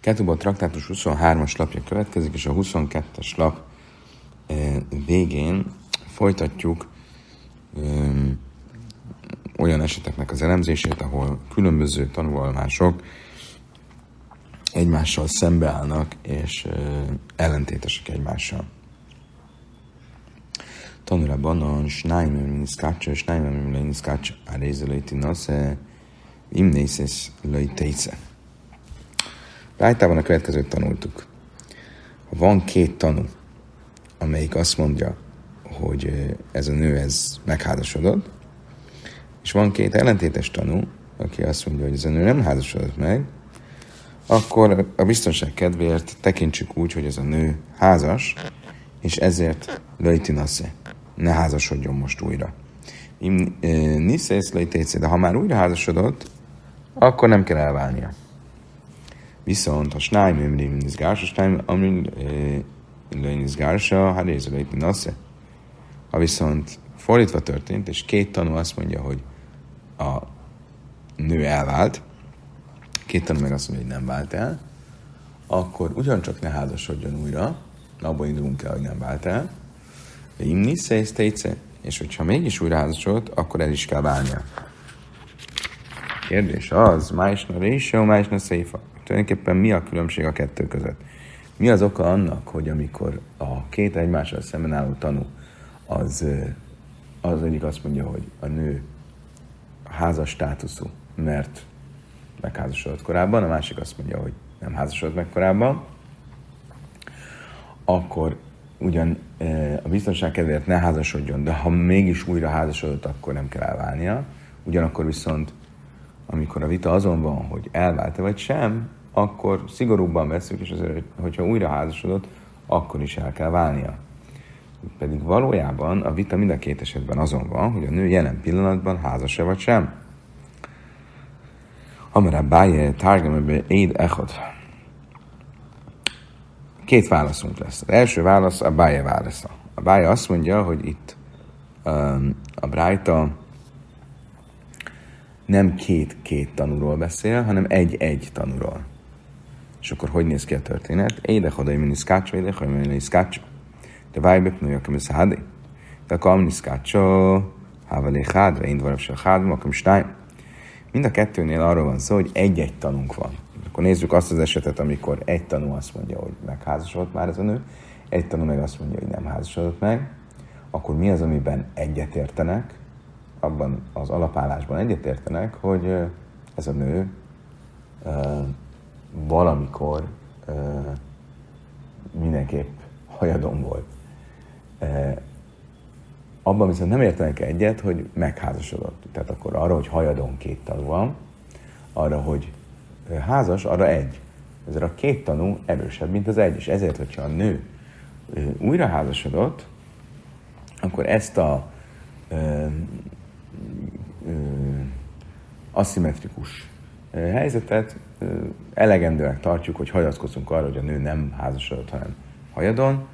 Ketubot traktátus 23-as lapja következik, és a 22-es lap végén folytatjuk olyan eseteknek az elemzését, ahol különböző tanulmások egymással szembeállnak, és ellentétesek egymással. Tanulában a Schneimim Niszkácsa, Schneimim Niszkácsa, a rézelőti nasze, imnészes löjtéce. Rájtában a következőt tanultuk. Ha van két tanú, amelyik azt mondja, hogy ez a nő ez megházasodott, és van két ellentétes tanú, aki azt mondja, hogy ez a nő nem házasodott meg, akkor a biztonság kedvéért tekintsük úgy, hogy ez a nő házas, és ezért lejtinasze, ne házasodjon most újra. Niszész lejtéce, de ha már újra házasodott, akkor nem kell elválnia. Viszont ha snájm ömrim nizgársa, snájm ömrim hát nézve nasze. Ha viszont fordítva történt, és két tanú azt mondja, hogy a nő elvált, két tanú meg azt mondja, hogy nem vált el, akkor ugyancsak ne házasodjon újra, abból indulunk el, hogy nem vált el, de imni szésztéce, és hogyha mégis újra házasodott, akkor el is kell válnia. Kérdés az, májsna ratio, májsna széfa. Tulajdonképpen mi a különbség a kettő között? Mi az oka annak, hogy amikor a két egymással szemben álló tanú, az, az egyik azt mondja, hogy a nő házas státuszú, mert megházasodott korábban, a másik azt mondja, hogy nem házasodott meg korábban, akkor ugyan a biztonság kedvéért ne házasodjon, de ha mégis újra házasodott, akkor nem kell elválnia. Ugyanakkor viszont, amikor a vita azon van, hogy elvált-e vagy sem, akkor szigorúbban veszük, és azért, hogyha újra házasodott, akkor is el kell válnia. Pedig valójában a vita mind a két esetben azon van, hogy a nő jelen pillanatban házas-e vagy sem. Amara báje tárgyamebe éd echod. Két válaszunk lesz. Az első válasz a báje válasza. A báje azt mondja, hogy itt um, a Brájta nem két-két tanúról beszél, hanem egy-egy tanúról. És akkor hogy néz ki a történet? Éde hodai miniszkácsó, éde hodai miniszkácsó. De vájbek nőjök a miszahadi. De a kamniszkácsó, hávalé hád, én dvarav se hád, makam stájm. Mind a kettőnél arról van szó, hogy egy-egy tanunk van. Akkor nézzük azt az esetet, amikor egy tanú azt mondja, hogy megházasodott már ez a nő, egy tanú meg azt mondja, hogy nem házasodott meg, akkor mi az, amiben egyetértenek, abban az alapállásban egyetértenek, hogy ez a nő valamikor mindenképp hajadon volt. Abban viszont nem értenek egyet, hogy megházasodott. Tehát akkor arra, hogy hajadon két tanú van, arra, hogy házas, arra egy. Ezért a két tanú erősebb, mint az egy. És ezért, hogyha a nő újra házasodott, akkor ezt a ö, ö, aszimmetrikus helyzetet elegendően tartjuk, hogy hagyatkozunk arra, hogy a nő nem házasodott, hanem hajadon,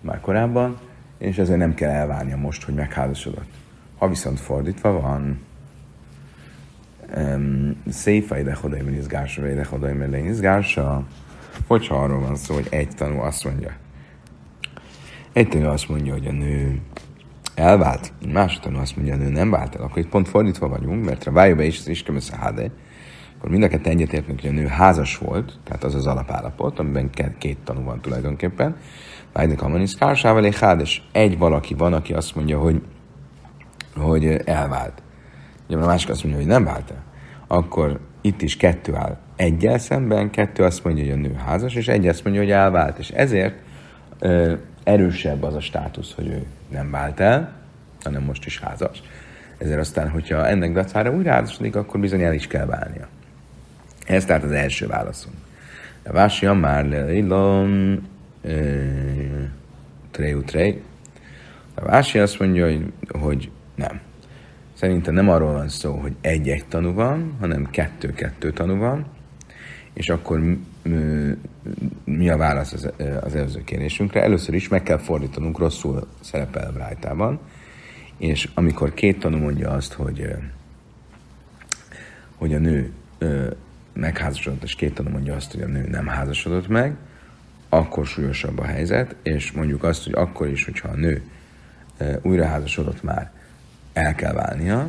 már korábban, és ezért nem kell elvárnia most, hogy megházasodott. Ha viszont fordítva van, széfa ide hodai izgársa, ide hodai izgársa, hogyha arról van szó, hogy egy tanú azt mondja, egy tanú azt mondja, hogy a nő elvált, másik tanú azt mondja, hogy a nő nem vált el, akkor itt pont fordítva vagyunk, mert a vájóba is iskemesz háde, akkor mind a ketten egyetértünk, hogy a nő házas volt, tehát az az alapállapot, amiben két tanú van tulajdonképpen. Vájdik a maniszkársával egy hád, és egy valaki van, aki azt mondja, hogy, hogy elvált. Ugye a másik azt mondja, hogy nem vált el. Akkor itt is kettő áll egyel szemben, kettő azt mondja, hogy a nő házas, és egy azt mondja, hogy elvált. És ezért ö, erősebb az a státusz, hogy ő nem vált el, hanem most is házas. Ezért aztán, hogyha ennek dacára újra házasodik, akkor bizony el is kell válnia. Ez tehát az első válaszunk. A vási már leilom trejú trej. A vási azt mondja, hogy, hogy nem. Szerintem nem arról van szó, hogy egy-egy tanú van, hanem kettő-kettő tanú van, és akkor mi a válasz az, az előző kérésünkre? Először is meg kell fordítanunk, rosszul szerepel Brájtában, és amikor két tanú mondja azt, hogy, hogy a nő megházasodott, és két tanú mondja azt, hogy a nő nem házasodott meg, akkor súlyosabb a helyzet, és mondjuk azt, hogy akkor is, hogyha a nő újra házasodott már, el kell válnia,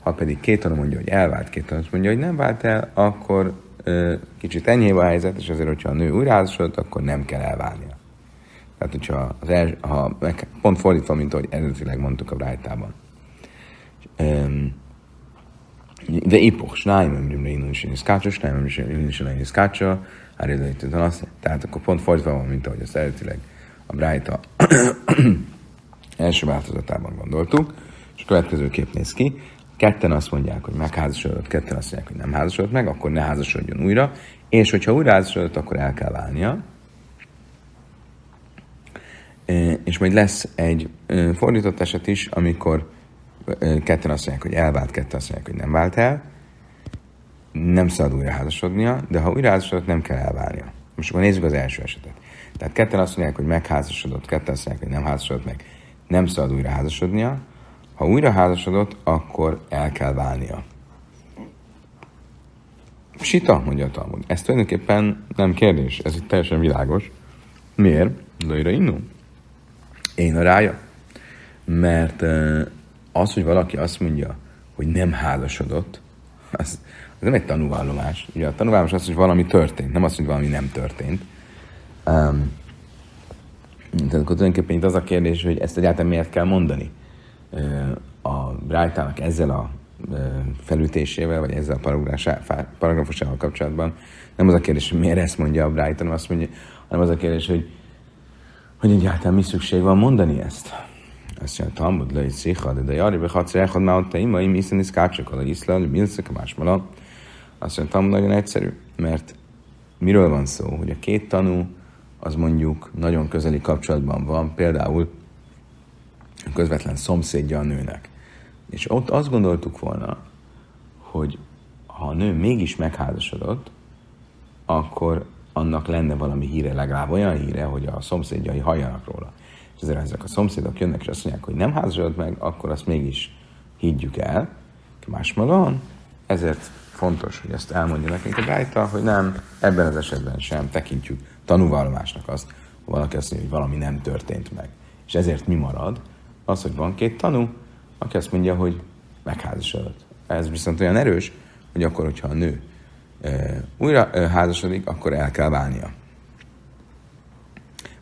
ha pedig két tanú mondja, hogy elvált, két tanú mondja, hogy nem vált el, akkor kicsit enyhébb a helyzet, és azért, hogyha a nő újra házasodott, akkor nem kell elválnia. Tehát, hogyha az els, ha meg, pont fordítva, mint ahogy eredetileg mondtuk a Brájtában. De ipoch, snájm, emrim is iszkácsa, snájm, emrim is leinu iszkácsa, tehát akkor pont fordítva van, mint ahogy azt eredetileg a Brájta első változatában gondoltuk, és a következő kép néz ki. Ketten azt mondják, hogy megházasodott, ketten azt mondják, hogy nem házasodott meg, akkor ne házasodjon újra, és hogyha újra házasodott, akkor el kell válnia. És majd lesz egy fordított eset is, amikor ketten azt mondják, hogy elvált, ketten azt mondják, hogy nem vált el, nem szabad újra házasodnia, de ha újra házasodott, nem kell elválnia. Most akkor nézzük az első esetet. Tehát ketten azt mondják, hogy megházasodott, ketten azt mondják, hogy nem házasodott meg, nem szabad újra házasodnia. Ha újra házasodott, akkor el kell válnia. Sita, mondja a Talmud. Ez tulajdonképpen nem kérdés, ez itt teljesen világos. Miért? Lőre innu. Én a rája. Mert az, hogy valaki azt mondja, hogy nem házasodott, az, az nem egy tanúvallomás. Ugye a tanúvallomás az, hogy valami történt, nem az, hogy valami nem történt. Um, tehát akkor tulajdonképpen itt az a kérdés, hogy ezt egyáltalán miért kell mondani. A Brájtának ezzel a felütésével, vagy ezzel a paragrafusával kapcsolatban nem az a kérdés, hogy miért ezt mondja a Brighton, azt mondja, hanem az a kérdés, hogy, hogy egyáltalán mi szükség van mondani ezt. Azt mondja, Talmud le szicha, de jari behatsz rechad már ott imaim, hiszen is kácsak a iszlál, milszek a másmala. Azt mondja, Talmud nagyon egyszerű, mert miről van szó, hogy a két tanú az mondjuk nagyon közeli kapcsolatban van, például a közvetlen szomszédja a nőnek. És ott azt gondoltuk volna, hogy ha a nő mégis megházasodott, akkor annak lenne valami híre, legalább olyan híre, hogy a szomszédjai halljanak róla. És ezért ezek a szomszédok jönnek, és azt mondják, hogy nem házasodott meg, akkor azt mégis higgyük el. Másmalon, ezért fontos, hogy ezt elmondja nekünk a Brájta, hogy nem, ebben az esetben sem tekintjük tanúvallomásnak azt, ha valaki azt mondja, hogy valami nem történt meg. És ezért mi marad? Az, hogy van két tanú, aki azt mondja, hogy megházasodott. Ez viszont olyan erős, hogy akkor, hogyha a nő e, újra e, házasodik, akkor el kell válnia.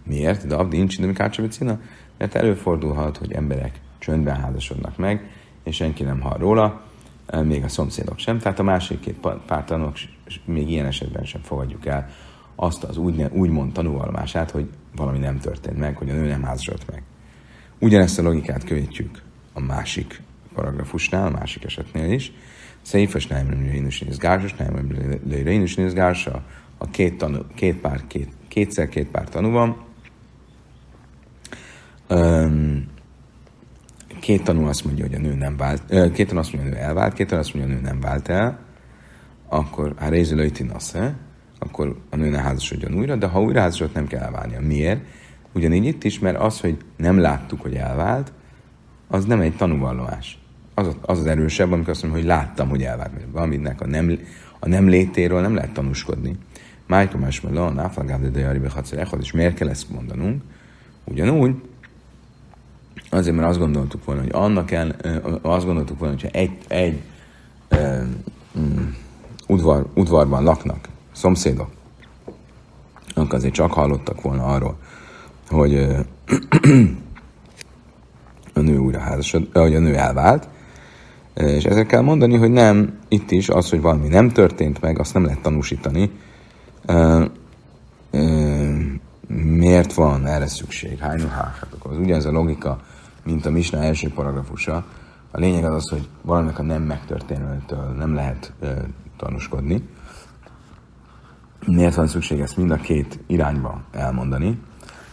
Miért? De abdi nincs de cina, mert előfordulhat, hogy emberek csöndben házasodnak meg, és senki nem hall róla, még a szomszédok sem. Tehát a másik két pártanok még ilyen esetben sem fogadjuk el azt az úgy, úgymond tanúvalmását, hogy valami nem történt meg, hogy a nő nem házasodott meg. Ugyanezt a logikát követjük a másik paragrafusnál, a másik esetnél is. Széfes nem rénus néz gársa, nem rénus néz gársa, a két, tanú, két pár, két, kétszer két pár tanú van. Um, két tanú azt mondja, hogy a nő nem vált, két tanú azt mondja, hogy a nő elvált, két tanú azt mondja, hogy a nő nem vált el, akkor hát rézülőjtin azt, akkor a nő ne házasodjon újra, de ha újra házasodott, nem kell elválnia. Miért? Ugyanígy itt is, mert az, hogy nem láttuk, hogy elvált, az nem egy tanúvallomás. Az, az az erősebb, amikor azt mondom, hogy láttam, hogy elvált. Valaminek a nem, a nem létéről nem lehet tanúskodni. Májka más a náflagáv de dajari behacer és miért kell ezt mondanunk? Ugyanúgy, azért, mert azt gondoltuk volna, hogy annak el, azt gondoltuk volna, hogyha egy, egy um, udvar, udvarban laknak szomszédok, akkor azért csak hallottak volna arról, hogy a nő újra házasod, hogy a nő elvált, és ezért kell mondani, hogy nem, itt is az, hogy valami nem történt meg, azt nem lehet tanúsítani. Miért van erre szükség? Hájnu hát akkor az ugyanaz a logika, mint a Misna első paragrafusa. A lényeg az az, hogy valaminek a nem megtörténőtől nem lehet tanúskodni. Miért van szükség ezt mind a két irányba elmondani?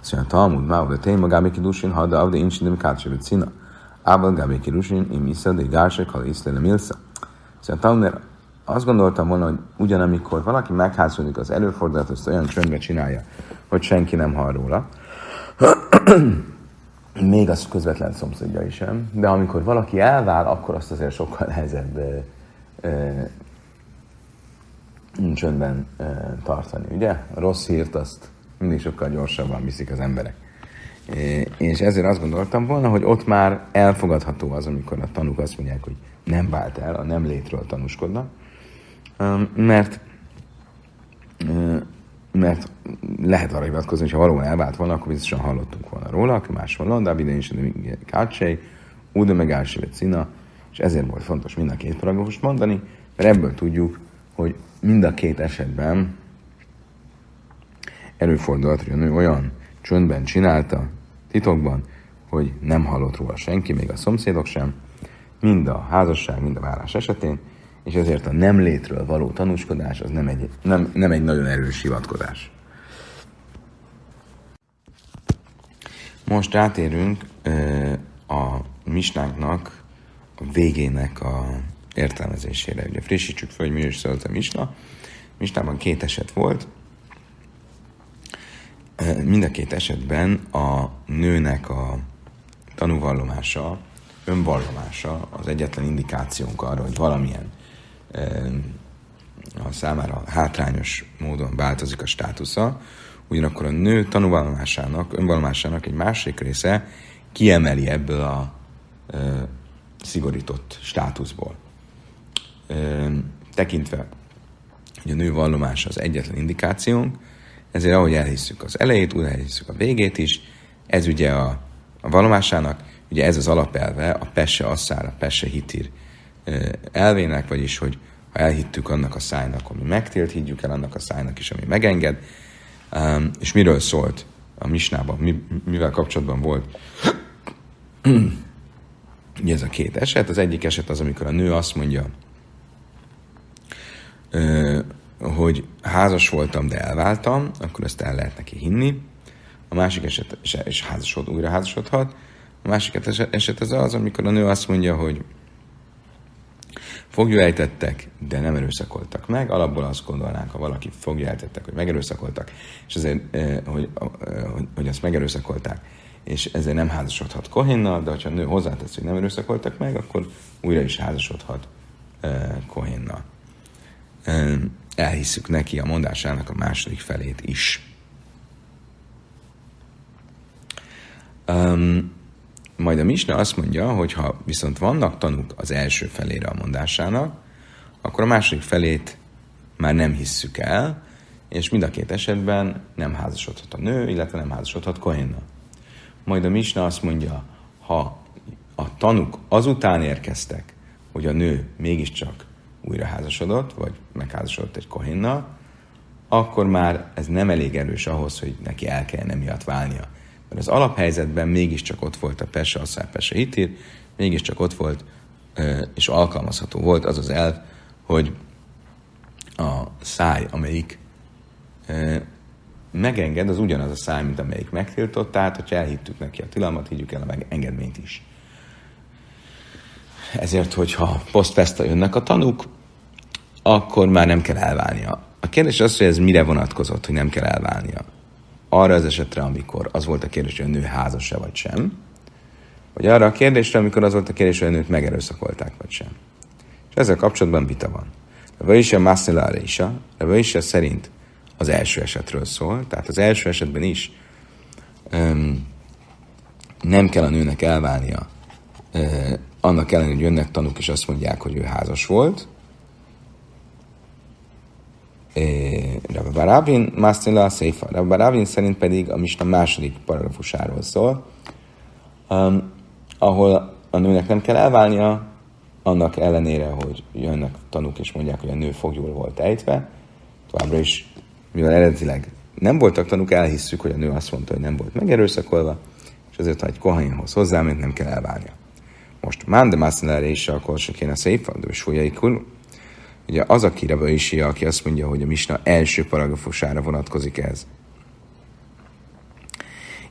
Azt mondja, Talmud, ma de téma gábi kidusin, ha de incsin de kácsi cina. Ával gábi kidusin, im isza, de gársek, ha iszle milsza. Szóval Talmud, azt gondoltam volna, hogy ugyanamikor valaki megházasodik, az előfordulat, azt olyan csöndbe csinálja, hogy senki nem hall róla. Még az közvetlen szomszédjai sem. De amikor valaki elvál, akkor azt azért sokkal nehezebb csöndben e, tartani, ugye? A rossz hírt azt mindig sokkal gyorsabban viszik az emberek. E, és ezért azt gondoltam volna, hogy ott már elfogadható az, amikor a tanúk azt mondják, hogy nem vált el, a nem létről tanúskodnak, mert mert lehet arra hivatkozni, hogy ha valóban elvált volna, akkor biztosan hallottunk volna róla, aki más van, de idején is kácsei, Ude meg Álsivet Cina, és ezért volt fontos mind a két paragrafust mondani, mert ebből tudjuk, hogy mind a két esetben előfordult, hogy a nő olyan csöndben csinálta, titokban, hogy nem hallott róla senki, még a szomszédok sem, mind a házasság, mind a vállás esetén, és ezért a nem létről való tanúskodás az nem egy, nem, nem egy nagyon erős hivatkozás. Most rátérünk a misnánknak a végének a értelmezésére. Ugye frissítsük fel, hogy mi is szólt a misna. Misnában két eset volt. Mind a két esetben a nőnek a tanúvallomása, önvallomása az egyetlen indikációnk arra, hogy valamilyen a számára hátrányos módon változik a státusza, ugyanakkor a nő tanúvallomásának, önvallomásának egy másik része kiemeli ebből a e, szigorított státuszból. E, tekintve, hogy a nő vallomása az egyetlen indikációnk, ezért ahogy elhisszük az elejét, úgy elhisszük a végét is, ez ugye a, a vallomásának, ugye ez az alapelve a pesse asszára, pesse hitír elvének, vagyis hogy ha elhittük annak a szájnak, ami megtélt, higgyük el annak a szájnak is, ami megenged. És miről szólt a misnában, mi, mivel kapcsolatban volt Ugye ez a két eset. Az egyik eset az, amikor a nő azt mondja, hogy házas voltam, de elváltam, akkor ezt el lehet neki hinni. A másik eset, és házasod, újra házasodhat. A másik eset az az, amikor a nő azt mondja, hogy ejtettek, de nem erőszakoltak meg. Alapból azt gondolnánk, ha valaki ejtettek, hogy megerőszakoltak, és ezért, hogy, hogy, hogy azt megerőszakolták, és ezért nem házasodhat Kohénnal, de ha a nő hozzátesz, hogy nem erőszakoltak meg, akkor újra is házasodhat Kohénnal. Elhisszük neki a mondásának a második felét is. Um, majd a Misna azt mondja, hogy ha viszont vannak tanúk az első felére a mondásának, akkor a második felét már nem hisszük el, és mind a két esetben nem házasodhat a nő, illetve nem házasodhat Kohénnal. Majd a Misna azt mondja, ha a tanúk azután érkeztek, hogy a nő mégiscsak újra házasodott, vagy megházasodott egy Kohénnal, akkor már ez nem elég erős ahhoz, hogy neki el kellene miatt válnia. Mert az alaphelyzetben mégiscsak ott volt a Pese, a Pese Hitir, mégiscsak ott volt, és alkalmazható volt az az elv, hogy a száj, amelyik megenged, az ugyanaz a száj, mint amelyik megtiltott, tehát hogyha elhittük neki a tilalmat, higgyük el a megengedményt is. Ezért, hogyha posztfesta jönnek a tanúk, akkor már nem kell elválnia. A kérdés az, hogy ez mire vonatkozott, hogy nem kell elválnia arra az esetre, amikor az volt a kérdés, hogy a nő házas-e vagy sem, vagy arra a kérdésre, amikor az volt a kérdés, hogy a nőt megerőszakolták vagy sem. És ezzel kapcsolatban vita van. Rava is a Masszilára is, Rava is szerint az első esetről szól, tehát az első esetben is um, nem kell a nőnek elválnia, uh, annak ellenére, hogy jönnek tanúk, és azt mondják, hogy ő házas volt, Rabbi Barabin, Masztila Széfa. Rabbi Barabin szerint pedig a Misna második paragrafusáról szól, um, ahol a nőnek nem kell elválnia, annak ellenére, hogy jönnek tanúk és mondják, hogy a nő fogjul volt ejtve, továbbra is, mivel eredetileg nem voltak tanúk, elhisszük, hogy a nő azt mondta, hogy nem volt megerőszakolva, és azért, ha egy kohainhoz hozzáment, nem kell elválnia. Most Mande Mászlere is akkor se kéne szép, de súlyai Ugye az a kirava is, aki azt mondja, hogy a Misna első paragrafusára vonatkozik ez.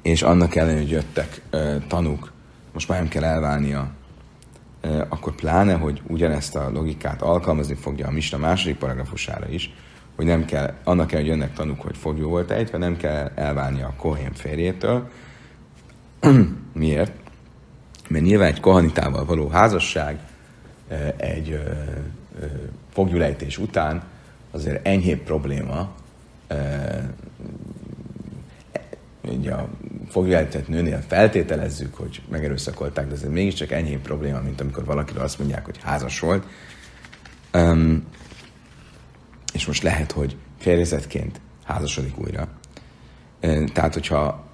És annak ellenére, hogy jöttek uh, tanúk, most már nem kell elválnia, uh, akkor pláne, hogy ugyanezt a logikát alkalmazni fogja a Misna második paragrafusára is, hogy nem kell, annak kell, hogy jönnek tanúk, hogy fogjuk volt ejtve, nem kell elválnia a Kohén férjétől. Miért? Mert nyilván egy kohanitával való házasság egy fogjulejtés után azért enyhébb probléma, ugye a fogjájtett nőnél feltételezzük, hogy megerőszakolták, de ez mégiscsak enyhébb probléma, mint amikor valakiről azt mondják, hogy házas volt. És most lehet, hogy férjezetként házasodik újra. Tehát, hogyha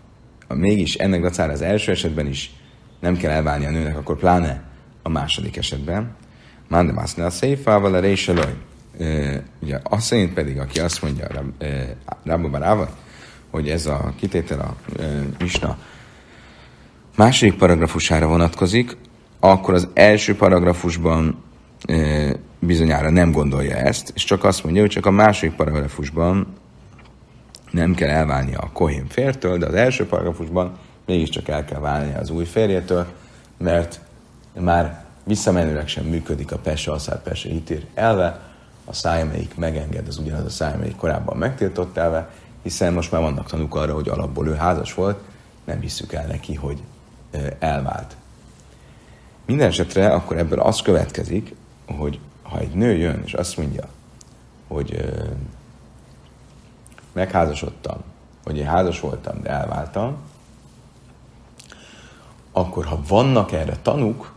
mégis ennek dacára az első esetben is nem kell elválni a nőnek, akkor pláne a második esetben. Mándem azt a széfával a réseloj. Ugye azt szerint pedig, aki azt mondja Rabba Baráva, hogy ez a kitétel a Misna második paragrafusára vonatkozik, akkor az első paragrafusban bizonyára nem gondolja ezt, és csak azt mondja, hogy csak a második paragrafusban nem kell elválni a kohén fértől, de az első paragrafusban mégiscsak el kell válni az új férjétől, mert már visszamenőleg sem működik a Pese Aszár Pese Hitír elve, a száj, amelyik megenged, az ugyanaz a száj, amelyik korábban megtiltott elve, hiszen most már vannak tanúk arra, hogy alapból ő házas volt, nem hiszük el neki, hogy elvált. Minden esetre akkor ebből az következik, hogy ha egy nő jön, és azt mondja, hogy megházasodtam, hogy én házas voltam, de elváltam, akkor ha vannak erre tanúk,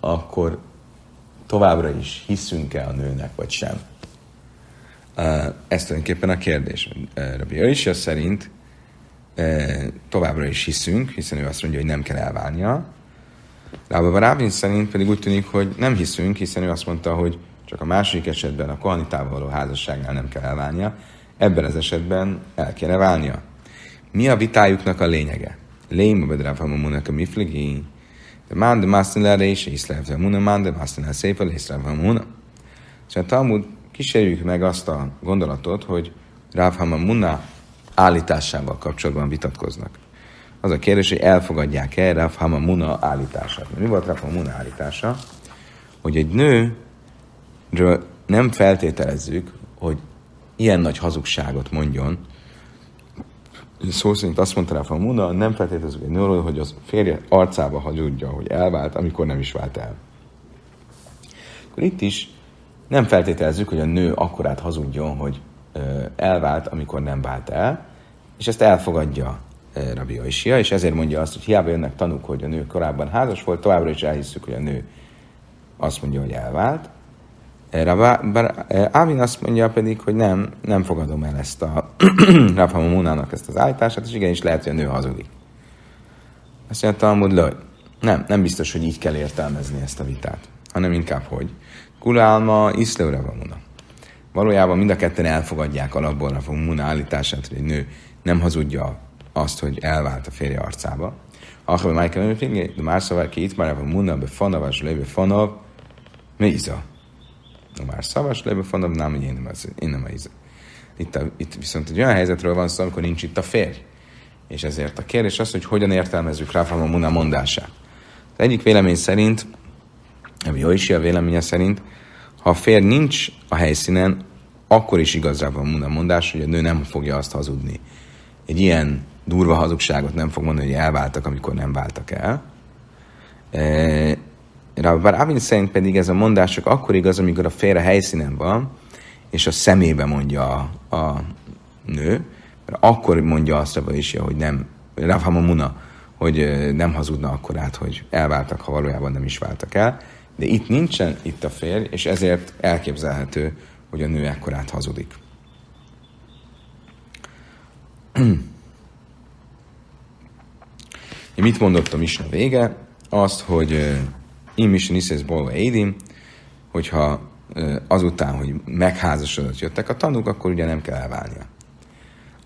akkor továbbra is hiszünk-e a nőnek, vagy sem. Ez tulajdonképpen a kérdés. Rabbi Aisha szerint továbbra is hiszünk, hiszen ő azt mondja, hogy nem kell elválnia. Rába Rábin szerint pedig úgy tűnik, hogy nem hiszünk, hiszen ő azt mondta, hogy csak a második esetben a kohanitával való házasságnál nem kell elválnia, ebben az esetben el kéne válnia. Mi a vitájuknak a lényege? Léma bedráv hamunak a mifligi, de mán de másztin és észlelve muna, mán de másztin le szép a észlelve muna. A Talmud kísérjük meg azt a gondolatot, hogy Ráv Muna állításával kapcsolatban vitatkoznak. Az a kérdés, hogy elfogadják-e Ráv Muna állítását. Mi volt Ráv Muna állítása? Hogy egy nőről nem feltételezzük, hogy ilyen nagy hazugságot mondjon, szó szerint azt mondta rá Muna, nem feltételezzük egy nőről, hogy az férje arcába hazudja, hogy elvált, amikor nem is vált el. Akkor itt is nem feltételezzük, hogy a nő akkorát hazudjon, hogy elvált, amikor nem vált el, és ezt elfogadja Rabbi Oishia, és ezért mondja azt, hogy hiába jönnek tanúk, hogy a nő korábban házas volt, továbbra is elhisszük, hogy a nő azt mondja, hogy elvált. Ávin azt mondja pedig, hogy nem, nem fogadom el ezt a Rafa Munának ezt az állítását, és igenis lehet, hogy a nő hazudik. Azt mondja Talmud, hogy nem, nem biztos, hogy így kell értelmezni ezt a vitát, hanem inkább, hogy Kulálma Iszleura Muna. Valójában mind a ketten elfogadják alapból a Muna állítását, hogy egy nő nem hazudja azt, hogy elvált a férje arcába. Akkor Michael Mönfingé, de már szóval ki itt már a Muna be fanavas lébe fanav, méza. De már szavas lébe fanav, nem, hogy én nem a itt, a, itt viszont egy olyan helyzetről van szó, amikor nincs itt a férj. És ezért a kérdés az, hogy hogyan értelmezzük Ráfam Muna mondását. Az egyik vélemény szerint, ami jó is a véleménye szerint, ha a férj nincs a helyszínen, akkor is igaz rá van a mondás, hogy a nő nem fogja azt hazudni. Egy ilyen durva hazugságot nem fog mondani, hogy elváltak, amikor nem váltak el. Bár Avin szerint pedig ez a mondás csak akkor igaz, amikor a férj a helyszínen van, és a szemébe mondja a, a nő, mert akkor mondja azt a is, hogy nem, Rav Muna, hogy nem hazudna akkor át, hogy elváltak, ha valójában nem is váltak el. De itt nincsen itt a férj, és ezért elképzelhető, hogy a nő ekkorát hazudik. Én mit mondottam is a vége? Azt, hogy én is niszesz bolva édim, hogyha azután, hogy megházasodott jöttek a tanúk, akkor ugye nem kell elválnia.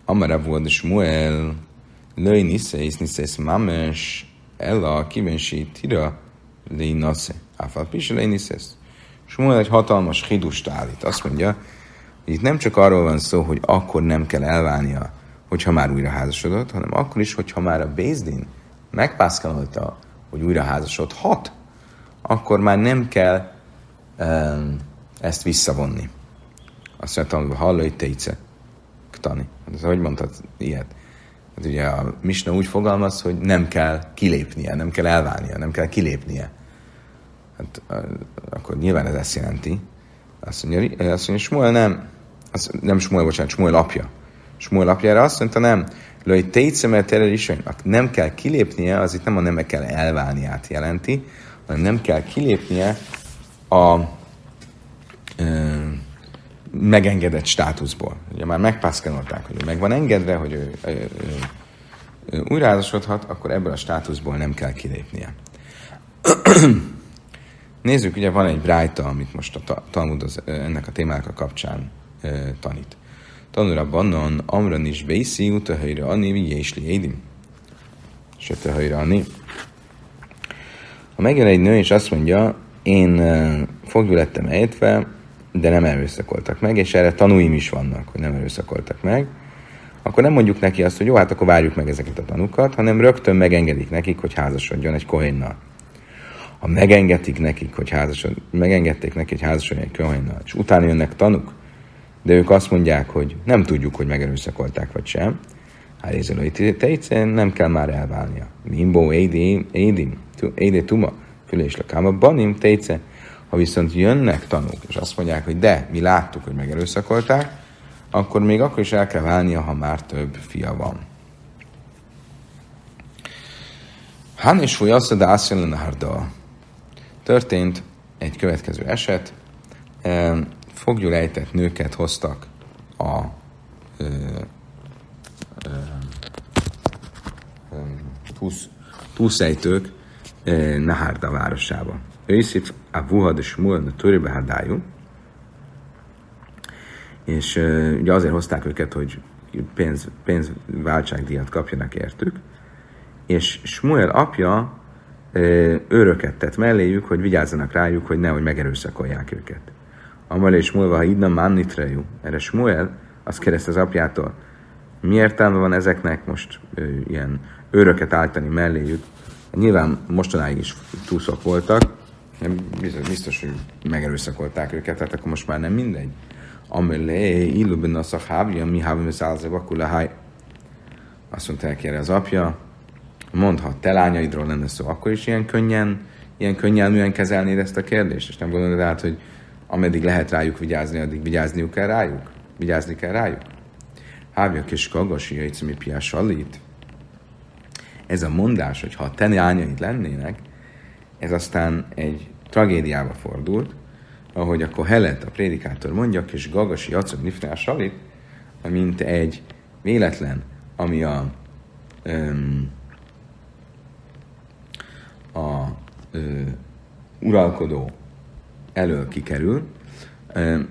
Amara volt Smuel, löj niszész, niszész mames, ella kibensi tira, lény nasze. Áfal piselei niszesz. Smuel egy hatalmas hidust állít. Azt mondja, hogy itt nem csak arról van szó, hogy akkor nem kell elválnia, hogyha már újra házasodott, hanem akkor is, hogyha már a Bézdin megpászkálta, hogy újra házasodhat, akkor már nem kell um, ezt visszavonni. Azt mondtam, hogy hallai teice, ktani. Hát, hogy mondtad ilyet? Hát ugye a Misna úgy fogalmaz, hogy nem kell kilépnie, nem kell elválnia, nem kell kilépnie. Hát akkor nyilván ez ezt jelenti, Azt mondja, azt mondja Smuel nem, az, nem Smuel, bocsánat, Smuel apja. Smuel apjára azt mondta, nem, Lőj tétszemet is, nem kell kilépnie, az itt nem a nem kell elválniát jelenti, nem kell kilépnie a ö, megengedett státuszból. Ugye már megpászkanolták, hogy ő meg van engedve, hogy ő, ő, ő, ő újraházasodhat, akkor ebből a státuszból nem kell kilépnie. Nézzük, ugye van egy brájta, amit most a Talmud az, ennek a témának a kapcsán e, tanít. Tanulra bannon, amran is beiszi, utahajra ani, jésli édim. Se tehajra ani. Ha megjön egy nő, és azt mondja, én fogjuk lettem ejtve, de nem erőszakoltak meg, és erre tanúim is vannak, hogy nem erőszakoltak meg, akkor nem mondjuk neki azt, hogy jó, hát akkor várjuk meg ezeket a tanukat, hanem rögtön megengedik nekik, hogy házasodjon egy kohénnal. Ha megengedik nekik, hogy házasod, megengedték neki, hogy házasodjon egy kohénnal, és utána jönnek tanuk, de ők azt mondják, hogy nem tudjuk, hogy megerőszakolták vagy sem, hát Ézelői tejce nem kell már elválnia. Mimbo édi, édi, édi tuma, fülés lakáma, banim tejce. Ha viszont jönnek tanúk, és azt mondják, hogy de, mi láttuk, hogy megerőszakolták, akkor még akkor is el kell válnia, ha már több fia van. Han és folyasza, de Történt egy következő eset, foggyulejtett nőket hoztak a túszejtők Nahárda városába. Őszif a Vuhad és Töribe Hadájú, és uh, ugye azért hozták őket, hogy pénz, pénzváltságdíjat kapjanak értük, és Smuel apja uh, őröket tett melléjük, hogy vigyázzanak rájuk, hogy nehogy megerőszakolják őket. Amal és múlva, ha idna mannitrejú. Erre Smuel azt kérdezte az apjától, mi értelme van ezeknek most ö, ilyen őröket állítani melléjük. Nyilván mostanáig is túszok voltak, biztos, biztos, hogy megerőszakolták őket, tehát akkor most már nem mindegy. Amelé, illubin a szahábja, mi hávim szálzeva háj. Azt mondta erre az apja, mondhat, te lányaidról lenne szó, akkor is ilyen könnyen, ilyen könnyelműen kezelnéd ezt a kérdést, és nem gondolod át, hogy ameddig lehet rájuk vigyázni, addig vigyázniuk kell rájuk? Vigyázni kell rájuk? Hávja kis kagasi, jöjtszemi salit. Ez a mondás, hogy ha a te lennének, ez aztán egy tragédiába fordult, ahogy a Kohelet, a prédikátor mondja, kis gagasi jacog nifnál salit, mint egy véletlen, ami a um, a ö, uralkodó elől kikerül,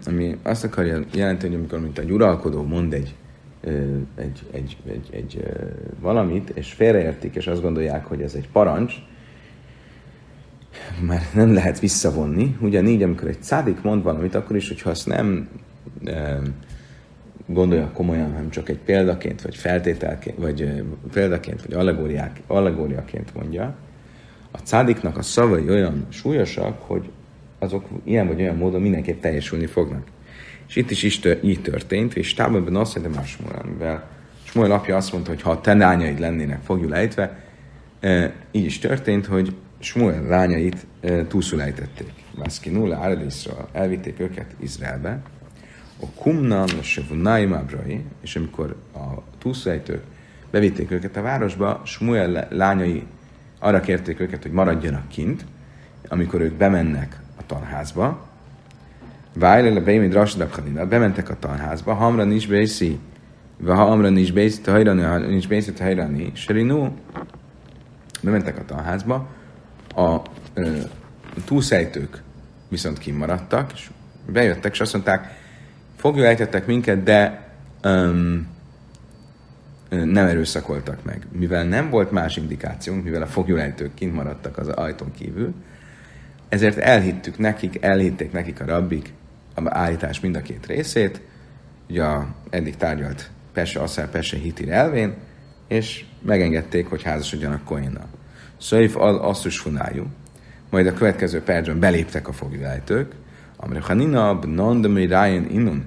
ami azt akarja jelenteni, amikor mint egy uralkodó mond egy, egy, egy, egy, egy valamit, és félreértik, és azt gondolják, hogy ez egy parancs, mert nem lehet visszavonni. Ugyanígy, amikor egy szádik mond valamit, akkor is, hogyha azt nem gondolja komolyan, hanem csak egy példaként, vagy feltételként, vagy példaként, vagy allegóriaként mondja, a cádiknak a szavai olyan súlyosak, hogy azok ilyen vagy olyan módon mindenképp teljesülni fognak. És itt is, is tör, így történt, és távolban azt mondta más Smuel, amivel Smuel apja azt mondta, hogy ha a te lányaid lennének fogjul ejtve, e, így is történt, hogy Smuel lányait e, túlszul ejtették. Vászki nulla Áradészra elvitték őket Izraelbe, a Kumnan, a Sevunaim Abrai, és amikor a túlszulejtők bevitték őket a városba, Smuel lányai arra kérték őket, hogy maradjanak kint, amikor ők bemennek tanházba, Vájle le beimid rasdakhalina, bementek a tanházba, hamra nincs bészi, ha hamra nincs bészi, hajrani, ha nincs bészi, hajrani, serinu, bementek a tanházba, a ö, túlszejtők viszont kimaradtak, és bejöttek, és azt mondták, fogjuk ejtettek minket, de um, nem erőszakoltak meg. Mivel nem volt más indikációnk, mivel a fogjulejtők kint maradtak az ajtón kívül, ezért elhittük nekik, elhitték nekik a rabbik állítás mind a két részét, ugye a eddig tárgyalt Pese, Asszár, Pese hitir elvén, és megengedték, hogy házasodjanak Koinnal. Szöjf al asszus funájú, majd a következő percben beléptek a fogvilájtők, amire Hanina bnondami rájön innun.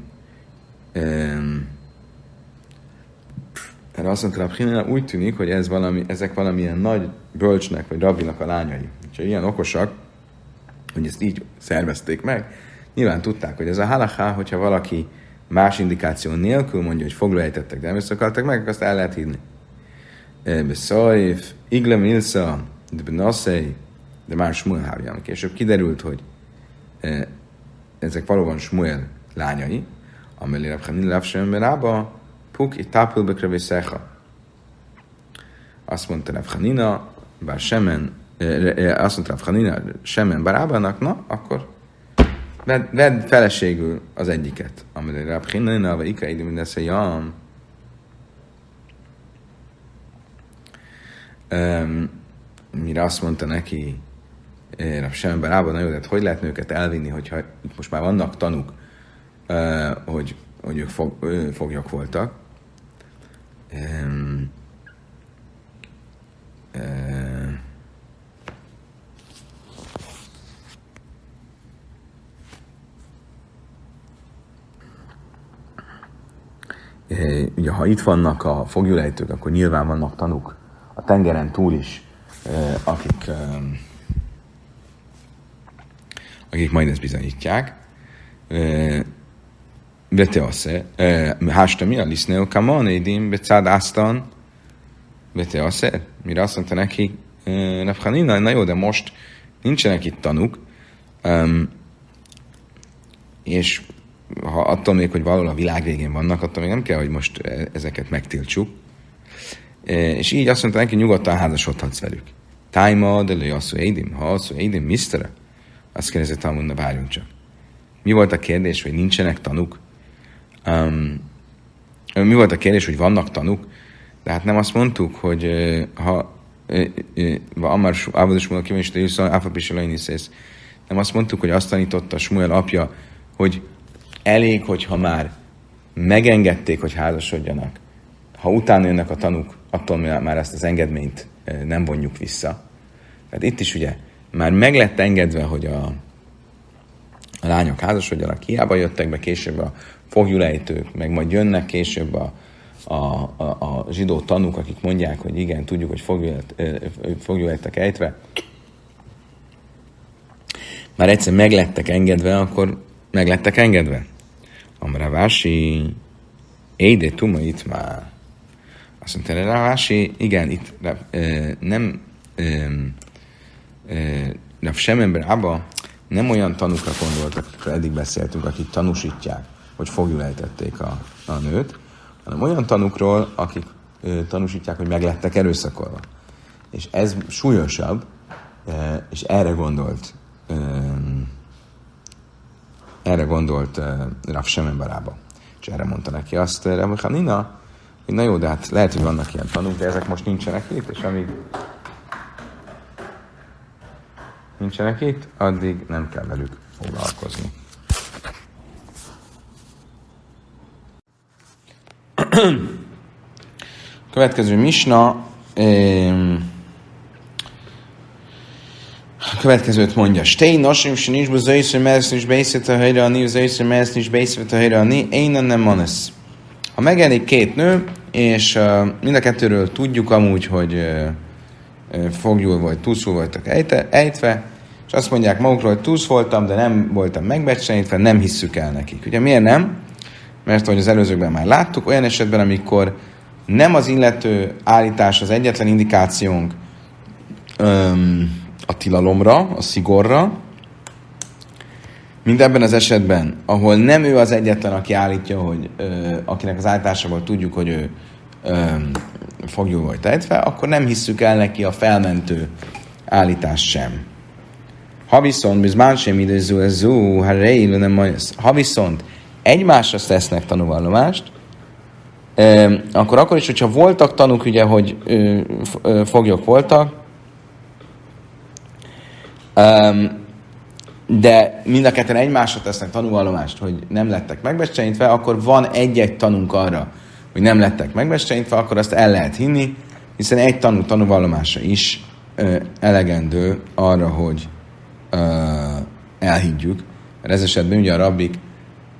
Erre azt mondta, hogy úgy tűnik, hogy ez valami, ezek valamilyen nagy bölcsnek vagy rabbinak a lányai. Ha ilyen okosak, hogy ezt így szervezték meg, Nyilván tudták, hogy ez a halaká, hogyha valaki más indikáció nélkül mondja, hogy foglóejtettek, de nem összekaltak meg, azt el lehet hívni. Beszajf, Iglem Ilsa, de Benaszei, de már Smuel hávján. Később kiderült, hogy ezek valóban Smuel lányai, amely Rabchanin Lavsem Berába, Puk itt tápul bekrövé. Azt mondta Rabchanina, bár semen, azt mondta Rabchanina, semen Barábának, na, akkor vedd, vedd feleségül az egyiket. Amely Rabchanina, vagy Ika Idi mindesze jam. Mire azt mondta neki, Rab Semen Barába, na jó, de hogy lehet őket elvinni, hogyha itt most már vannak tanuk, hogy, hogy ők fog, foglyok voltak. Um, uh, Eh, ugye ha itt vannak a fogjulejtők, akkor nyilván vannak tanúk a tengeren túl is, eh, akik, eh, akik majd ezt bizonyítják. Beteasze, hásta mi a liszneo kamon, édim, becád áztan, beteasze, mire azt mondta neki, Rafhanina, na jó, de most nincsenek itt tanúk, és ha attól még, hogy valahol a világ végén vannak, attól még nem kell, hogy most ezeket megtiltsuk. És így azt mondta neki, nyugodtan házasodhatsz velük. Tájma, de le asszú édim, ha asszú édim, misztere? Azt kérdezett Talmudna, várjunk csak. Mi volt a kérdés, hogy nincsenek tanuk? Um, mi volt a kérdés, hogy vannak tanuk? De hát nem azt mondtuk, hogy ha Amar Ávod Smuel kívánista Jusszal, Áfa Pisalainiszt. Nem azt mondtuk, hogy azt tanította Smuel apja, hogy elég, hogyha már megengedték, hogy házasodjanak. Ha utána jönnek a tanuk, attól már ezt az engedményt nem vonjuk vissza. Tehát itt is ugye már meg lett engedve, hogy a, a lányok házasodjanak, hiába jöttek be később a fogjulejtők, meg majd jönnek később a, a, a, a zsidó tanúk, akik mondják, hogy igen, tudjuk, hogy fogjulejtek ejtve, már egyszer meglettek engedve, akkor meglettek engedve. Amravási, éde tuma itt már. Azt mondta, Rávási, igen, itt nem e, sem ember abba nem olyan tanúkra gondoltak, akikről eddig beszéltünk, akik tanúsítják, hogy fogjul ejtették a, a nőt, hanem olyan tanukról, akik e, tanúsítják, hogy meglettek erőszakolva. És ez súlyosabb, és erre gondolt erre gondolt uh, Rav Semen Barába. És erre mondta neki azt uh, Rav Hanina, hogy na jó, de hát lehet, hogy vannak ilyen tanúk, de ezek most nincsenek itt, és amíg nincsenek itt, addig nem kell velük foglalkozni. Következő misna, um, a következőt mondja. Stei nosim se nincs buzaiszre mersz nincs bészet a helyre ani, buzaiszre mersz nincs bészet a helyre ani, én nem manesz. Ha megjelenik két nő, és mind a kettőről tudjuk amúgy, hogy uh, fogjul vagy túszul voltak ejte, ejtve, és azt mondják magukról, hogy túsz voltam, de nem voltam megbecsenítve, nem hisszük el nekik. Ugye miért nem? Mert ahogy az előzőkben már láttuk, olyan esetben, amikor nem az illető állítás az egyetlen indikációnk, um, a tilalomra, a szigorra, mint ebben az esetben, ahol nem ő az egyetlen, aki állítja, hogy ö, akinek az állításából tudjuk, hogy ő ö, fogjul vagy tejtve, akkor nem hisszük el neki a felmentő állítást sem. Ha viszont, sem idéző ez zú, ha nem ha viszont egymásra tesznek tanúvallomást, akkor akkor is, hogyha voltak tanúk, ugye, hogy ö, ö, foglyok voltak, Um, de mind a ketten egymásra tesznek tanúvallomást, hogy nem lettek megbecsenítve, akkor van egy-egy tanunk arra, hogy nem lettek megbecsenítve, akkor azt el lehet hinni, hiszen egy tanú tanúvallomása is ö, elegendő arra, hogy ö, elhiggyük. Mert ez esetben ugye a rabbik,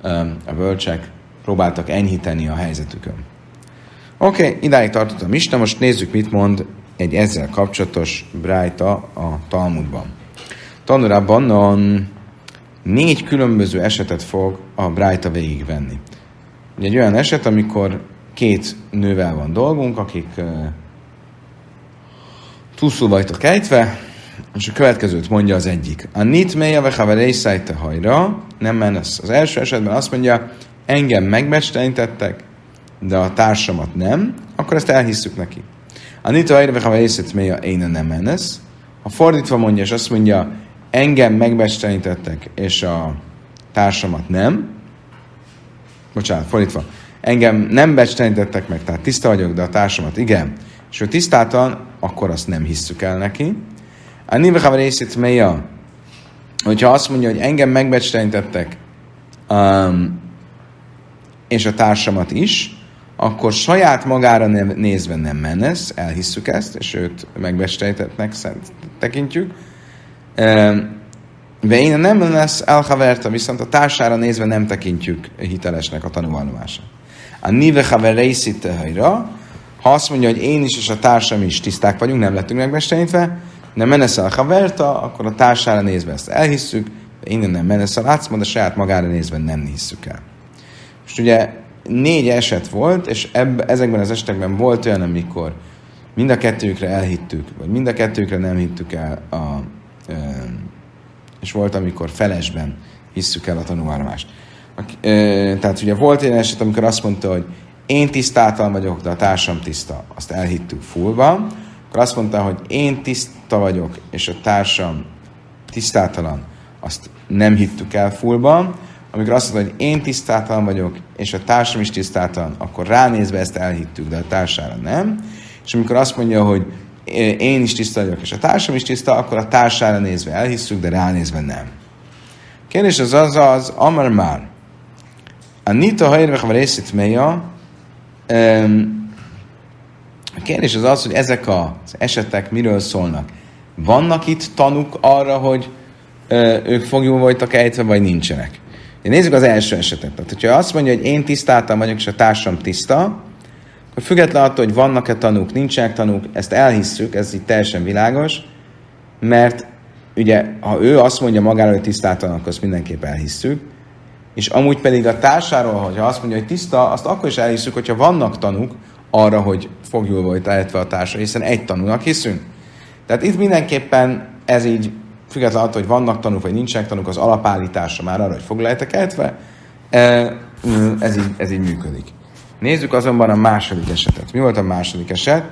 ö, a bölcsek próbáltak enyhíteni a helyzetükön. Oké, okay, idáig tartott a Mista, most nézzük, mit mond egy ezzel kapcsolatos brájta a Talmudban. Tanura bannon négy különböző esetet fog a Brájta végigvenni. Ugye egy olyan eset, amikor két nővel van dolgunk, akik uh, túlszul vagytok ejtve, és a következőt mondja az egyik. A nit meja ve te hajra, nem menesz. Az első esetben azt mondja, engem megbecstenítettek, de a társamat nem, akkor ezt elhisszük neki. A nita hajra ve haverészet meja én nem menesz. Ha fordítva mondja, és azt mondja, engem megbecstenítettek, és a társamat nem, bocsánat, fordítva, engem nem becstenítettek meg, tehát tiszta vagyok, de a társamat igen, és ő tisztátalan, akkor azt nem hisszük el neki. A Nivechav részét méja, hogyha azt mondja, hogy engem megbecstenítettek, um, és a társamat is, akkor saját magára nézve nem menesz, elhisszük ezt, és őt megbecstenítettnek tekintjük. De én nem lesz elhaverta, viszont a társára nézve nem tekintjük hitelesnek a tanulvallomását. A nive haver ha azt mondja, hogy én is és a társam is tiszták vagyunk, nem lettünk megbestenyítve, nem meneszel haverta, akkor a társára nézve ezt elhisszük, de innen nem meneszel átszma, de saját magára nézve nem hisszük el. Most ugye négy eset volt, és ebb, ezekben az esetekben volt olyan, amikor mind a kettőkre elhittük, vagy mind a kettőkre nem hittük el, a, és volt, amikor felesben hisszük el a tanulmányt. E, tehát ugye volt egy eset, amikor azt mondta, hogy én tisztátalan vagyok, de a társam tiszta, azt elhittük fullba. Akkor azt mondta, hogy én tiszta vagyok, és a társam tisztátalan, azt nem hittük el fullba. Amikor azt mondta, hogy én tisztátalan vagyok, és a társam is tisztátalan, akkor ránézve ezt elhittük, de a társára nem. És amikor azt mondja, hogy én is tiszta vagyok, és a társam is tiszta, akkor a társára nézve elhisszük, de ránézve nem. Kérdés az az az, Amar már. A Nita hajrvech részét meja, a kérdés az az, hogy ezek az esetek miről szólnak. Vannak itt tanuk arra, hogy ők fogjuk voltak ejtve, vagy nincsenek? Nézzük az első esetet. Tehát, hogyha azt mondja, hogy én tisztáltam vagyok, és a társam tiszta, akkor függetlenül attól, hogy vannak-e tanúk, nincsenek tanúk, ezt elhisszük, ez itt teljesen világos, mert ugye, ha ő azt mondja magára, hogy tisztáltalan, akkor azt mindenképp elhisszük, és amúgy pedig a társáról, hogyha azt mondja, hogy tiszta, azt akkor is elhiszük, hogyha vannak tanúk arra, hogy fogjul volt elhetve a társa, hiszen egy tanúnak hiszünk. Tehát itt mindenképpen ez így, függetlenül attól, hogy vannak tanúk, vagy nincsenek tanúk, az alapállítása már arra, hogy fog ejtve, ez így, ez így működik. Nézzük azonban a második esetet. Mi volt a második eset?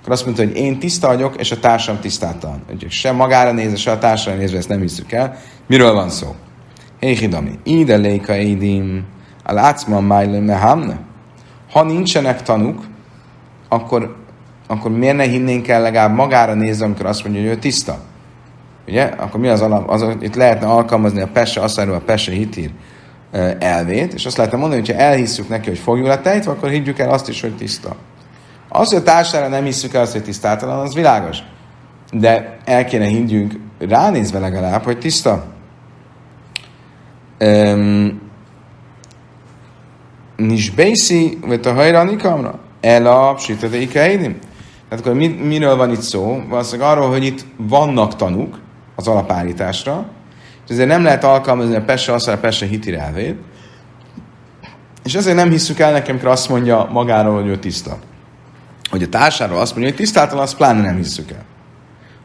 Akkor azt mondta, hogy én tiszta vagyok, és a társam tisztátalan. Úgyhogy se magára nézve, se a társra nézve, ezt nem hiszük el. Miről van szó? Éhidami. Ide léka édim, a látszman májlő mehamne. Ha nincsenek tanuk, akkor, akkor miért ne hinnénk el legalább magára nézni, amikor azt mondja, hogy ő tiszta? Ugye? Akkor mi az alap? Az, itt lehetne alkalmazni a Pesse Aszáról, a Pesse Hitír elvét, és azt lehetne mondani, hogy ha elhisszük neki, hogy fogjuk a tejtve, akkor higgyük el azt is, hogy tiszta. Az, hogy a társára nem hisszük el azt, hogy tisztátalan, az világos. De el kéne higgyünk ránézve legalább, hogy tiszta. Nisbészi, vagy a hajrani kamra? El a psítaték Tehát akkor mi, miről van itt szó? Valószínűleg arról, hogy itt vannak tanúk az alapállításra, és ezért nem lehet alkalmazni a Pesse azt, a Pesse hitirelvét, és ezért nem hiszük el nekem, amikor azt mondja magáról, hogy ő tiszta. Hogy a társáról azt mondja, hogy tisztáltal, azt pláne nem hiszük el.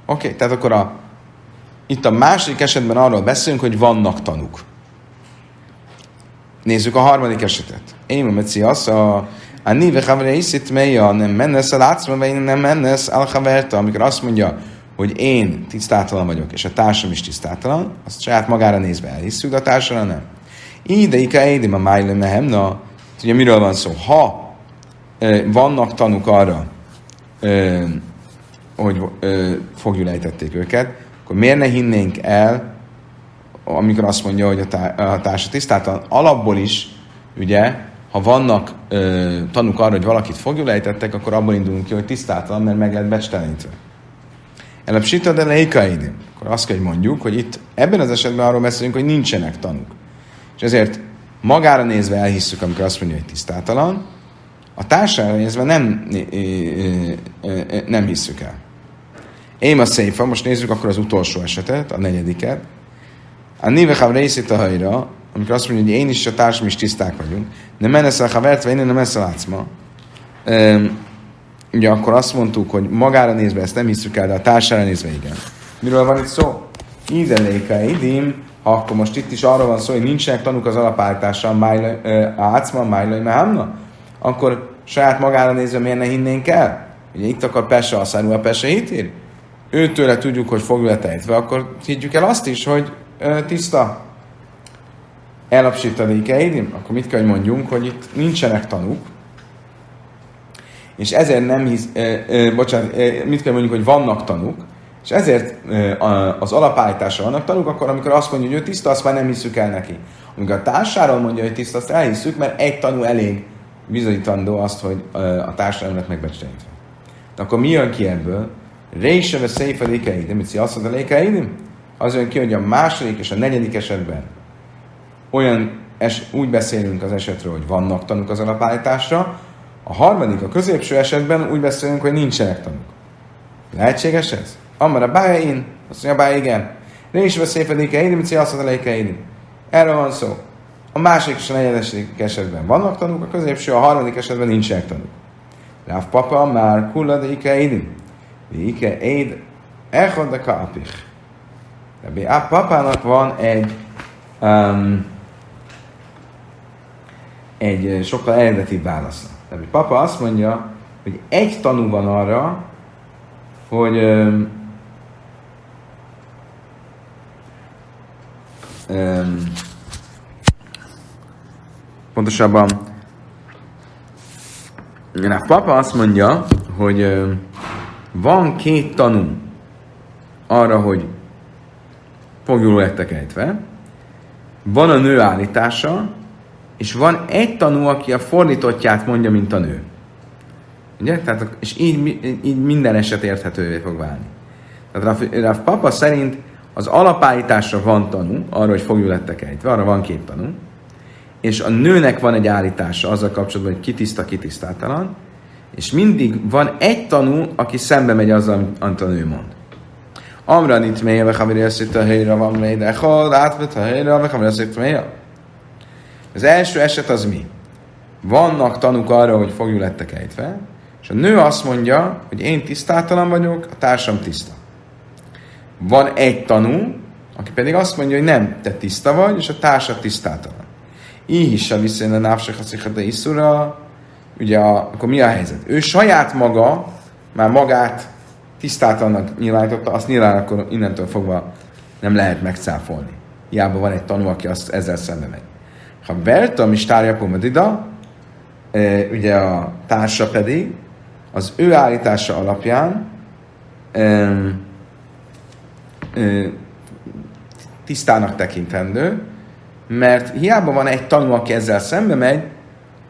Oké, okay, tehát akkor a, itt a második esetben arról beszélünk, hogy vannak tanúk. Nézzük a harmadik esetet. Én meci az a a nive havreiszit meja nem mennesz a látszma, vagy nem mennesz haverta, amikor azt mondja, hogy én tisztátalan vagyok, és a társam is tisztátalan, azt saját magára nézve elhisszük, de a társam nem. Ide ika édim a májlő mehemna, ugye miről van szó? Ha vannak tanuk arra, hogy e, fogjulejtették őket, akkor miért ne hinnénk el, amikor azt mondja, hogy a, tá- a társa tisztátalan, alapból is, ugye, ha vannak ö, tanúk arra, hogy valakit fogjulejtettek, akkor abból indulunk ki, hogy tisztátalan, mert meg lehet becstelenítve. El a psita de leikaidim. Akkor azt kell, hogy mondjuk, hogy itt ebben az esetben arról beszélünk, hogy nincsenek tanúk. És ezért magára nézve elhisszük, amikor azt mondja, hogy tisztátalan, a társára nézve nem, nem hisszük el. Én a széfa, most nézzük akkor az utolsó esetet, a negyediket. A néve részét a hajra, amikor azt mondja, hogy én is a társam is tiszták vagyunk, nem meneszel havert, vagy én nem eszel. Ugye akkor azt mondtuk, hogy magára nézve ezt nem hiszük el, de a társára nézve igen. Miről van itt szó? Ízeléka idim, akkor most itt is arról van szó, hogy nincsenek tanúk az alapállítása, átszma, májlai, mehamna, akkor saját magára nézve miért ne hinnénk el? Ugye itt akar Pese a szárú a Pese hitír? Őtőle tudjuk, hogy fogja tejtve, akkor higgyük el azt is, hogy ö, tiszta. Elapsítanék eidim? Akkor mit kell, hogy mondjunk, hogy itt nincsenek tanúk, és ezért nem hisz, ö, ö, bocsánat, ö, mit kell mondjuk, hogy vannak tanúk, és ezért az alapállításra vannak tanúk, akkor amikor azt mondja, hogy ő tiszta, azt már nem hiszük el neki. Amikor a társáról mondja, hogy tiszta, azt elhiszük, mert egy tanú elég bizonyítandó azt, hogy a társadalom lett megbecsülítve. De akkor mi jön ki ebből? Réseve széfe lékeidim, mit azt mondta lékeidim? Az jön ki, hogy a második és a negyedik esetben olyan es, úgy beszélünk az esetről, hogy vannak tanúk az alapállításra, a harmadik, a középső esetben úgy beszélünk, hogy nincsenek tanúk. Lehetséges ez? Amara bája én, azt mondja, bája igen. Lékeidim, mit azt mondta lékeidim. Erről van szó. A második és a negyedik esetben vannak tanúk, a középső, a harmadik esetben nincsenek tanúk. Ráv papa már kulla de ike édim. Ike éd echad de kapich. De a papának van egy um, egy sokkal eredetibb válasza. Tehát papa azt mondja, hogy egy tanú van arra, hogy um, um, pontosabban a papa azt mondja, hogy van két tanú arra, hogy fogjul lettek ejtve, van a nő állítása, és van egy tanú, aki a fordítottját mondja, mint a nő. Ugye? Tehát, és így, így minden eset érthetővé fog válni. Tehát Rav Papa szerint az alapállításra van tanú, arra, hogy fogjul lettek ejtve, arra van két tanú, és a nőnek van egy állítása azzal kapcsolatban, hogy ki tiszta, ki és mindig van egy tanú, aki szembe megy azzal, amit a nő mond. Amra nit meje, ve haviri eszít a helyre, van megy, de hol, átvet a helyre, ve haviri eszít meje. Az első eset az mi? Vannak tanúk arra, hogy fogjul lettek ejtve, és a nő azt mondja, hogy én tisztátalan vagyok, a társam tiszta. Van egy tanú, aki pedig azt mondja, hogy nem, te tiszta vagy, és a társad tisztátalan. Így is a viszont a návsek de iszura, ugye a, akkor mi a helyzet? Ő saját maga, már magát tisztátalannak nyilvánította, azt nyilván akkor innentől fogva nem lehet megcáfolni. Hiába van egy tanú, aki azt ezzel szembe megy. Ha Berta Mistárja Pomedida, ugye a társa pedig, az ő állítása alapján tisztának tekintendő, mert hiába van egy tanú, aki ezzel szembe megy,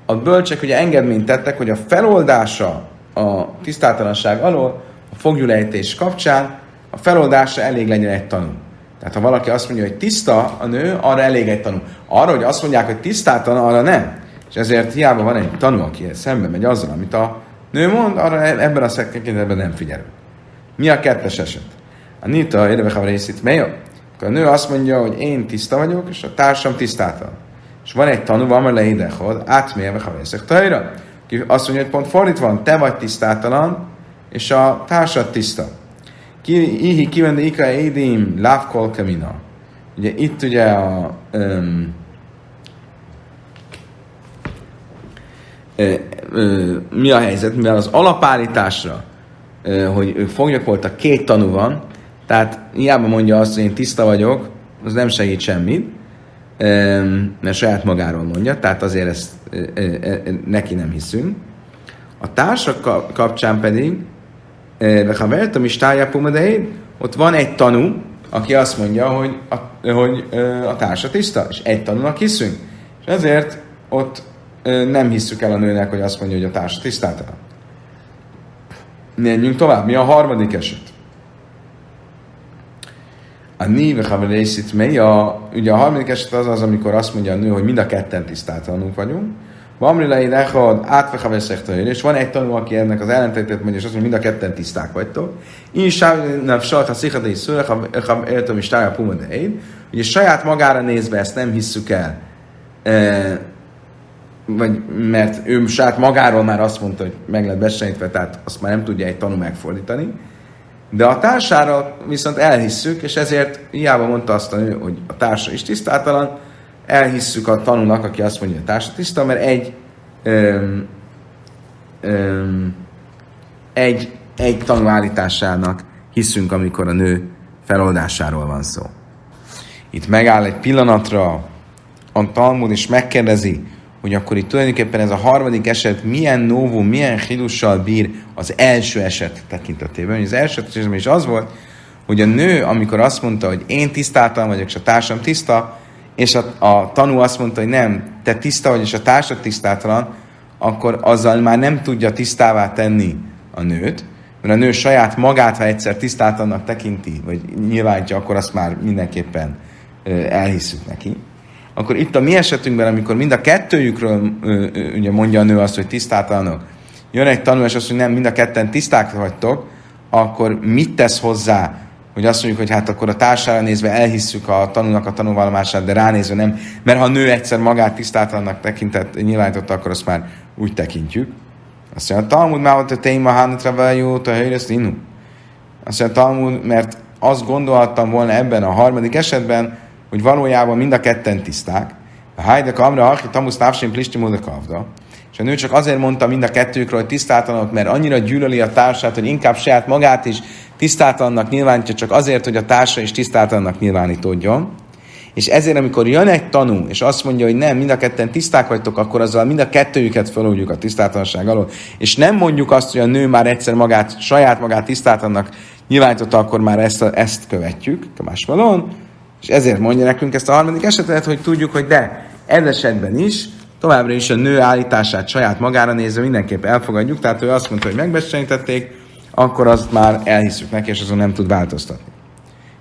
a bölcsek ugye engedményt tettek, hogy a feloldása a tisztátalanság alól, a fogjulejtés kapcsán, a feloldása elég legyen egy tanú. Tehát ha valaki azt mondja, hogy tiszta a nő, arra elég egy tanú. Arra, hogy azt mondják, hogy tisztátalan, arra nem. És ezért hiába van egy tanú, aki szembe megy azzal, amit a nő mond, arra e- ebben a szekkenként nem figyelünk. Mi a kettes eset? A Nita érve részét mely? Akkor a nő azt mondja, hogy én tiszta vagyok, és a társam tisztátalan. És van egy tanú, van már leidechod, átmérve, ha veszek tajra. Ki azt mondja, hogy pont fordítva van, te vagy tisztátalan, és a társad tiszta. Ihi kivende ika édim, lávkol kamina. Ugye itt ugye a um, mi a helyzet, mivel az alapállításra, hogy ők foglyok voltak, két tanú van, tehát hiába mondja azt, hogy én tiszta vagyok, az nem segít semmit, mert saját magáról mondja, tehát azért ezt neki nem hiszünk. A társak kapcsán pedig, ha vertem is ott van egy tanú, aki azt mondja, hogy a, hogy a társa tiszta, és egy tanúnak hiszünk. És ezért ott nem hisszük el a nőnek, hogy azt mondja, hogy a társa tisztátalan. Menjünk tovább. Mi a harmadik eset? A néve haverészit mely, a, ugye a harmadik eset az az, amikor azt mondja a nő, hogy mind a ketten tisztátalanunk vagyunk, Mamrilai lechad, átvechaveszekta és van egy tanú, aki ennek az ellentétét mondja, és azt mondja, mind a ketten tiszták vagytok. Én sávnav salt a szichadai szőle, ha értem is tája puma de Ugye saját magára nézve ezt nem hisszük el, e, vagy mert ő saját magáról már azt mondta, hogy meg lett besenítve, tehát azt már nem tudja egy tanú megfordítani. De a társára viszont elhisszük, és ezért hiába mondta azt hogy a társa is tisztátalan, elhisszük a tanulnak, aki azt mondja, hogy a tiszta, mert egy, öm, öm, egy, egy tanú állításának hiszünk, amikor a nő feloldásáról van szó. Itt megáll egy pillanatra a Talmud, és megkérdezi, hogy akkor itt tulajdonképpen ez a harmadik eset milyen novum, milyen hidussal bír az első eset tekintetében. Az első esetben is az volt, hogy a nő, amikor azt mondta, hogy én tisztáltam vagyok, és a társam tiszta, és a, a tanú azt mondta, hogy nem, te tiszta vagy, és a társad tisztátalan, akkor azzal már nem tudja tisztává tenni a nőt, mert a nő saját magát, ha egyszer tisztátalannak tekinti, vagy nyilvánítja, akkor azt már mindenképpen elhisszük neki. Akkor itt a mi esetünkben, amikor mind a kettőjükről ugye mondja a nő azt, hogy tisztátalanok, jön egy tanul, és azt mondja, nem, mind a ketten tiszták vagytok, akkor mit tesz hozzá, hogy azt mondjuk, hogy hát akkor a társára nézve elhisszük a tanulnak a tanulvallomását, de ránézve nem, mert ha a nő egyszer magát tisztátalannak tekintett, nyilvánította, akkor azt már úgy tekintjük. Azt mondja, a Talmud már ott a téma hánatra jó, a helyrezt inu. Azt mondja, a Talmud, mert azt gondolhattam volna ebben a harmadik esetben, hogy valójában mind a ketten tiszták. A Hajdek Amra, Achi Tamusz Távsén Plisti Kavda. És a nő csak azért mondta mind a kettőkről, hogy tisztátalanok, mert annyira gyűlöli a társát, hogy inkább saját magát is tisztátalannak nyilvánítja, csak azért, hogy a társa is tisztátalannak nyilvánítódjon. És ezért, amikor jön egy tanú, és azt mondja, hogy nem, mind a ketten tiszták vagytok, akkor azzal mind a kettőjüket felújjuk a tisztátalanság alól. És nem mondjuk azt, hogy a nő már egyszer magát, saját magát tisztátalannak nyilvánította, akkor már ezt, a, ezt követjük, más valon, és ezért mondja nekünk ezt a harmadik esetet, hogy tudjuk, hogy de ez esetben is továbbra is a nő állítását saját magára nézve mindenképp elfogadjuk, tehát ő azt mondta, hogy megbecsenítették, akkor azt már elhiszük neki, és azon nem tud változtatni.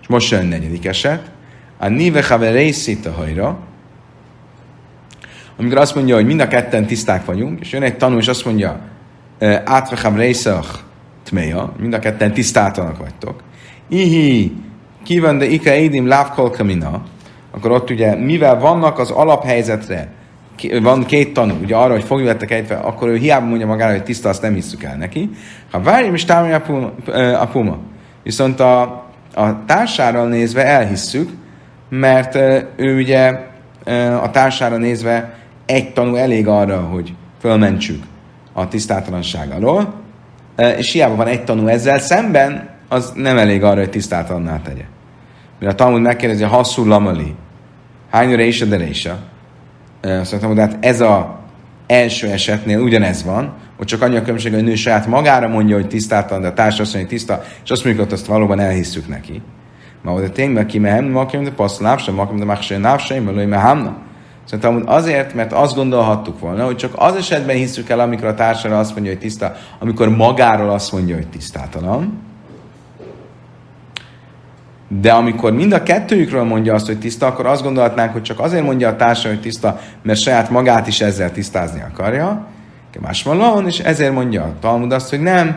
És most jön negyedik eset. A Nive Haverészit a hajra, amikor azt mondja, hogy mind a ketten tiszták vagyunk, és jön egy tanú, és azt mondja, átvecham részach tmeja, mind a ketten tisztátanak vagytok. Ihi, Kíván de ike édim lávkol kamina, akkor ott ugye, mivel vannak az alaphelyzetre, van két tanú, ugye arra, hogy fogjuk lettek ejtve, akkor ő hiába mondja magára, hogy tiszta, azt nem hiszük el neki. Ha várjunk is támadja a puma, a. Viszont a, a társára nézve elhisszük, mert ő ugye a társára nézve egy tanú elég arra, hogy fölmentsük a tisztátalanság alól, és hiába van egy tanú ezzel szemben, az nem elég arra, hogy tisztátalanná tegye. Mert a Talmud megkérdezi, hasszú lamali, hány része de része? Azt mondtam, hát ez a első esetnél ugyanez van, hogy csak annyi a különbség, hogy a nő saját magára mondja, hogy tisztátalan, de a társ azt mondja, hogy tiszta, és azt mondjuk, hogy azt valóban elhisszük neki. Ma oda tényleg ki mehem, ma kim de passz lápsa, ma kim de máksai lápsa, belőle mehamna. Szerintem azért, mert azt gondolhattuk volna, hogy csak az esetben hiszük el, amikor a társára azt mondja, hogy tiszta, amikor magáról azt mondja, hogy tisztátalan, de amikor mind a kettőjükről mondja azt, hogy tiszta, akkor azt gondolhatnánk, hogy csak azért mondja a társa, hogy tiszta, mert saját magát is ezzel tisztázni akarja. Más van, és ezért mondja a Talmud azt, hogy nem.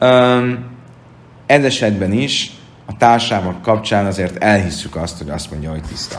Um, ez esetben is a társával kapcsán azért elhisszük azt, hogy azt mondja, hogy tiszta.